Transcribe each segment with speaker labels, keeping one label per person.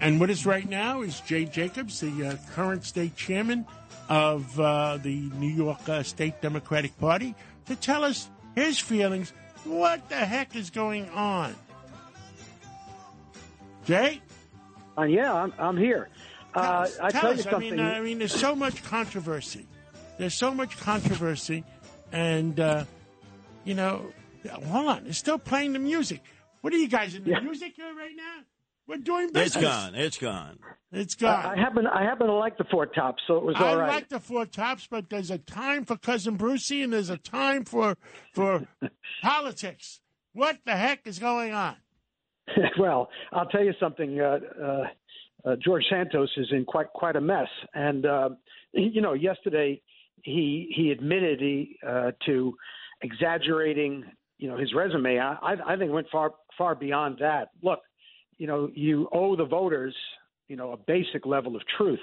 Speaker 1: And with us right now is Jay Jacobs, the uh, current state chairman of uh, the New York uh, State Democratic Party, to tell us his feelings. What the heck is going on? Jay?
Speaker 2: Uh, yeah, I'm, I'm here. Uh,
Speaker 1: Tell,
Speaker 2: I
Speaker 1: tell
Speaker 2: tell
Speaker 1: us.
Speaker 2: you something.
Speaker 1: I mean, uh, I mean, there's so much controversy. There's so much controversy, and uh, you know, hold on, they're still playing the music. What are you guys in the
Speaker 2: Yeah.
Speaker 1: music uh, right now? We're doing
Speaker 3: It's
Speaker 1: business.
Speaker 3: gone. It's gone.
Speaker 1: It's gone.
Speaker 2: I happen I happen to like the Four Tops, so it was
Speaker 1: I
Speaker 2: all right.
Speaker 1: like the four tops, but there's a time for cousin Brucie, and there's a time for for politics. What the heck is going on?
Speaker 2: well, I'll tell you something. Uh, uh, uh, George Santos is in quite quite a mess, and uh, he- you know, yesterday he he admitted he, uh, to exaggerating, you know, his resume. I, I I think went far far beyond that. Look, you know, you owe the voters, you know, a basic level of truth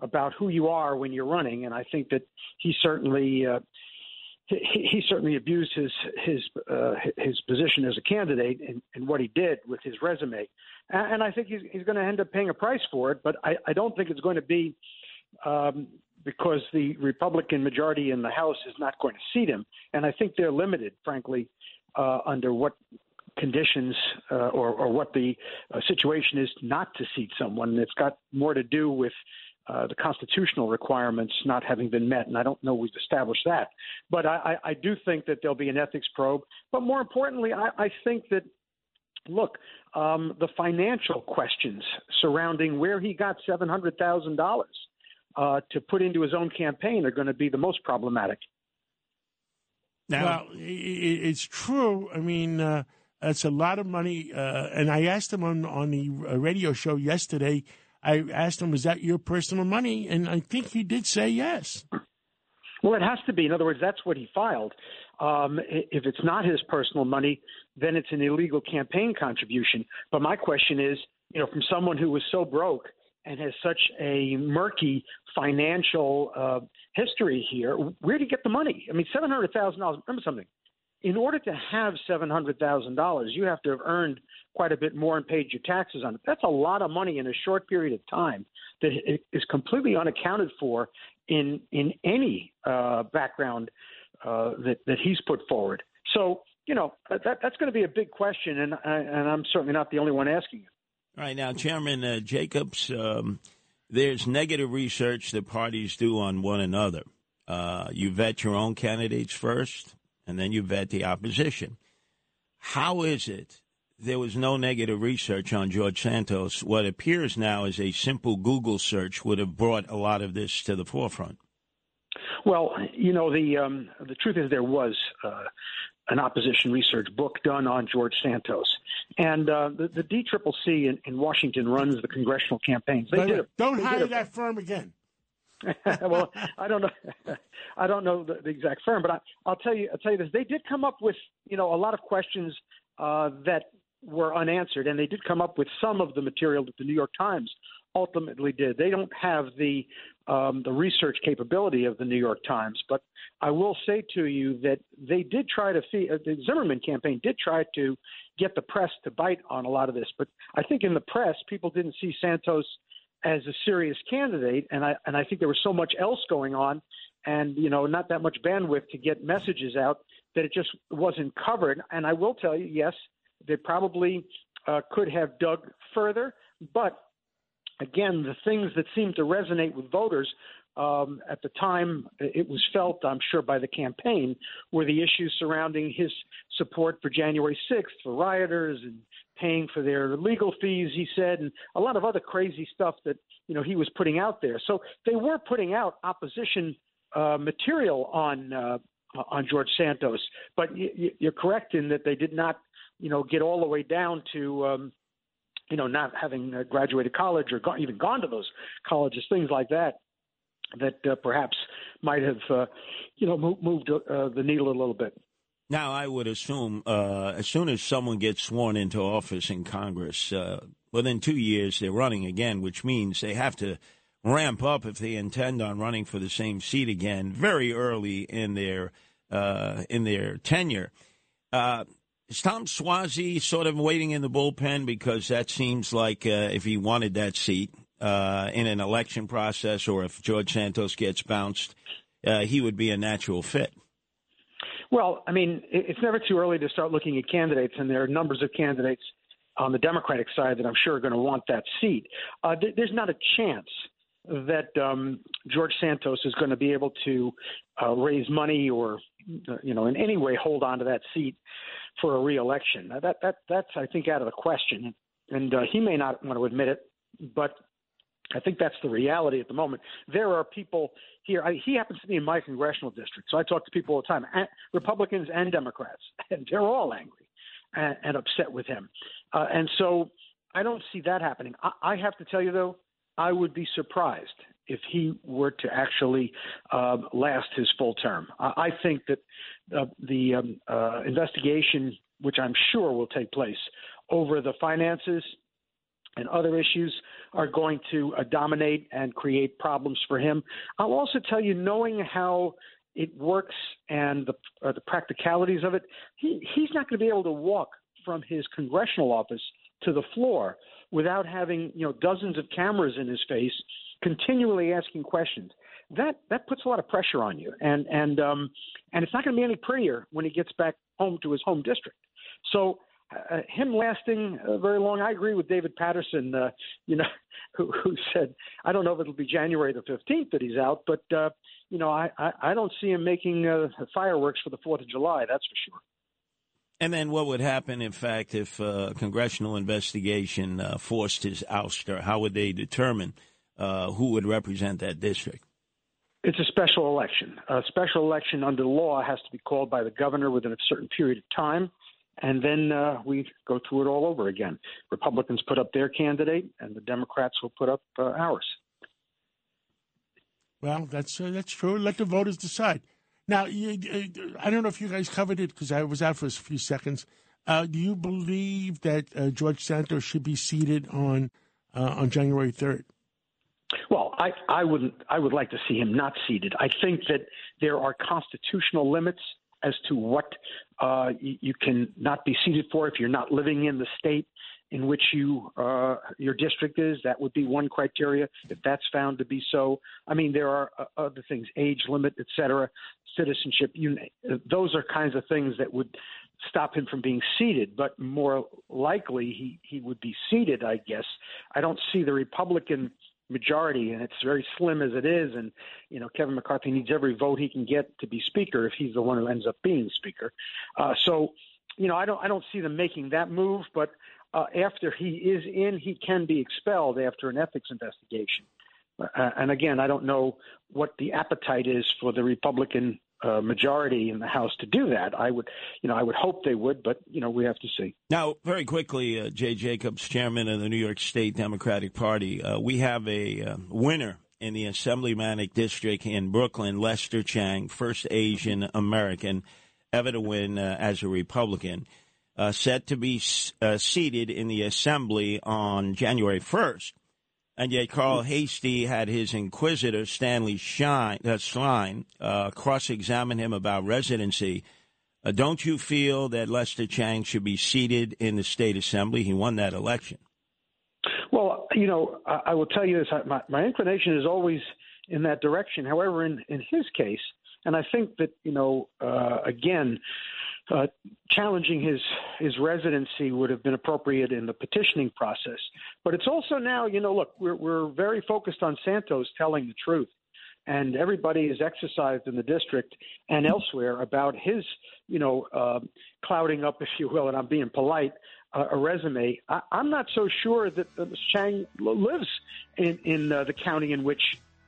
Speaker 2: about who you are when you're running, and I think that he certainly. Uh, he, he certainly abused his his uh, his position as a candidate and, and what he did with his resume, and, I think he's he's going to end up paying a price for it. But I, I don't think it's going to be um, because the Republican majority in the House is not going to seat him, and I think they're limited, frankly, uh, under what conditions uh, or, or what the uh, situation is not to seat someone. It's got more to do with uh, the constitutional requirements not having been met, and I don't know we've established that. But I, I, I do think that there'll be an ethics probe. But more importantly, I, I think that look, um, the financial questions surrounding where he got seven hundred thousand dollars uh, to put into his own campaign are going to be the most problematic.
Speaker 3: Now,
Speaker 1: well, i- i- it's true. I mean, uh, it's a lot of money. Uh, and I asked him on on the uh, radio show yesterday. I asked him, "Was that your personal money?" And I think he did say yes.
Speaker 2: Well, it has to be. In other words, that's what he filed. Um, if it's not his personal money, then it's an illegal campaign contribution. But my question is, you know, from someone who was so broke and has such a murky financial uh, history here, where did he get the money? I mean, seven hundred thousand dollars. Remember something. In order to have seven hundred thousand dollars, you have to have earned quite a bit more and paid your taxes on it. That's a lot of money in a short period of time that is completely unaccounted for in in any uh, background uh, that that he's put forward. So you know that that's going to be a big question, and I, and I'm certainly not the only one asking it.
Speaker 3: All right, now, Chairman uh, Jacobs, um, there's negative research that parties do on one another. Uh, you vet your own candidates first, and then you vet the opposition. How is it there was no negative research on George Santos? What appears now is a simple Google search would have brought a lot of this to the forefront.
Speaker 2: Well, you know the um, the truth is there was uh, an opposition research book done on George Santos, and uh, the the DCCC in, in Washington runs the congressional campaigns. They
Speaker 1: But
Speaker 2: did a,
Speaker 1: don't
Speaker 2: they
Speaker 1: hire
Speaker 2: did a-
Speaker 1: that firm again.
Speaker 2: well, I don't know. I don't know the, the exact firm, but I, I'll tell you. I'll tell you this. They did come up with you know a lot of questions uh, that were unanswered, and they did come up with some of the material that the New York Times ultimately did. They don't have the um, the research capability of the New York Times, but I will say to you that they did try to see uh, the Zimmerman campaign did try to get the press to bite on a lot of this, but I think in the press people didn't see Santos as a serious candidate, and I and I think there was so much else going on, and you know not that much bandwidth to get messages out that it just wasn't covered. And I will tell you, yes, they probably uh, could have dug further, but again, the things that seemed to resonate with voters um, at the time it was felt, I'm sure, by the campaign, were the issues surrounding his support for January 6th for rioters and paying for their legal fees, he said, and a lot of other crazy stuff that you know he was putting out there. So they were putting out opposition uh, material on uh, on George Santos, but y- y- you're correct in that they did not, you know, get all the way down to. Um, you know, not having uh, graduated college or go- even gone to those colleges, things like that, that uh, perhaps might have, uh, you know, moved, moved uh, the needle a little bit.
Speaker 3: Now, I would assume uh, as soon as someone gets sworn into office in Congress, uh, within two years they're running again, which means they have to ramp up if they intend on running for the same seat again very early in their uh, in their tenure. Uh, is Tom Suozzi sort of waiting in the bullpen because that seems like uh, if he wanted that seat uh, in an election process, or if George Santos gets bounced, he would be a natural fit.
Speaker 2: Well, I mean, it's never too early to start looking at candidates, and there are numbers of candidates on the Democratic side that I'm sure are going to want that seat. Uh, th- there's not a chance that um, George Santos is going to be able to uh, raise money or, uh, you know, in any way hold on to that seat for a reelection. Now that that that's I think out of the question, and uh, he may not want to admit it, but I think that's the reality at the moment. There are people here. I, he happens to be in my congressional district, so I talk to people all the time, and Republicans and Democrats, and they're all angry and, and upset with him. Uh, and so I don't see that happening. I, I have to tell you though, I would be surprised if he were to actually uh, last his full term. I, I think that uh, the um, uh, investigation, which I'm sure will take place over the finances and other issues are going to uh, dominate and create problems for him. I'll also tell you, knowing how it works and the, uh, the practicalities of it, he, he's not going to be able to walk from his congressional office to the floor without having you know dozens of cameras in his face, continually asking questions. That that puts a lot of pressure on you, and and um, and it's not going to be any prettier when he gets back home to his home district. So uh, him lasting uh, very long. I agree with David Paterson, uh, you know, who, who said, I don't know if it'll be January the 15th that he's out, but, uh, you know, I, I, I don't see him making uh, fireworks for the 4th of July, that's for sure.
Speaker 3: And then what would happen, in fact, if uh, congressional investigation uh, forced his ouster? How would they determine uh, who would represent that district?
Speaker 2: It's a special election. A special election under law has to be called by the governor within a certain period of time and then uh, we go through it all over again. Republicans put up their candidate, and the Democrats will put up uh, ours.
Speaker 1: Well, that's uh, that's true. Let the voters decide. Now, you, I don't know if you guys covered it because I was out for a few seconds. Uh, do you believe that uh, George Santos should be seated on uh, on January third?
Speaker 2: Well, I, I wouldn't. I would like to see him not seated. I think that there are constitutional limits as to what uh, you, you can not be seated for if you're not living in the state in which you uh, your district is. That would be one criteria. If that's found to be so, I mean there are uh, other things, age limit, et cetera, citizenship. You, those are kinds of things that would stop him from being seated. But more likely, he he would be seated. I guess. I don't see the Republican majority, and it's very slim as it is. And you know, Kevin McCarthy needs every vote he can get to be speaker if he's the one who ends up being speaker. Uh, so, you know, I don't I don't see them making that move, but uh, after he is in, he can be expelled after an ethics investigation. Uh, and again, I don't know what the appetite is for the Republican uh, majority in the House to do that. I would, you know, I would hope they would, but you know, we have to see.
Speaker 3: Now, very quickly, uh, Jay Jacobs, chairman of the New York State Democratic Party, uh, we have a uh, winner in the Assemblymanic District in Brooklyn, Lester Chang, first Asian American ever to win uh, as a Republican. Uh, set to be seated in the Assembly on January 1st. And yet, Carl Heastie had his inquisitor, Stanley Shine, uh, Schlein, uh, cross examine him about residency. Uh, don't you feel that Lester Chang should be seated in the state assembly? He won that election.
Speaker 2: Well, you know, I, I will tell you this my, my inclination is always in that direction. However, in, in his case, and I think that, you know, uh, again, uh, challenging his his residency would have been appropriate in the petitioning process. But it's also now, you know, look, we're we're very focused on Santos telling the truth, and everybody is exercised in the district and elsewhere about his, you know, uh, clouding up, if you will, and I'm being polite, a resume. I, am not so sure that uh, Chang lives in in uh, the county in which.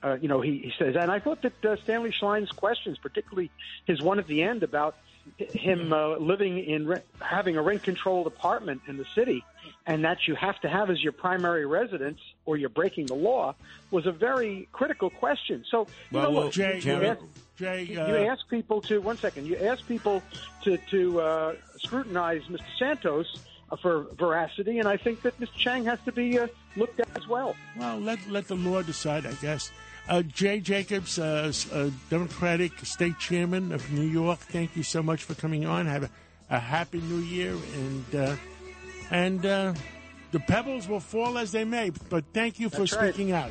Speaker 2: Uh, you know, he, he says, and I thought that uh, Stanley Schlein's questions, particularly his one at the end about him uh, living in re- having a rent controlled apartment in the city, and that you have to have as your primary residence, or you're breaking the law, was a very critical question. So, you
Speaker 3: Well,
Speaker 2: know,
Speaker 3: well,
Speaker 1: Jay,
Speaker 2: you ask,
Speaker 1: Jay,
Speaker 2: you
Speaker 1: uh,
Speaker 2: ask people to one second. You ask people to to uh, scrutinize Mr. Santos uh, for veracity, and I think that Mr. Chang has to be uh, looked at as well.
Speaker 1: well, let let the law decide, I guess. Uh, Jay Jacobs, uh, uh, Democratic State Chairman of New York, thank you so much for coming on. Have a, a happy New Year, and uh, and uh, the pebbles will fall as they may. But thank you for
Speaker 2: That's right.
Speaker 1: speaking out.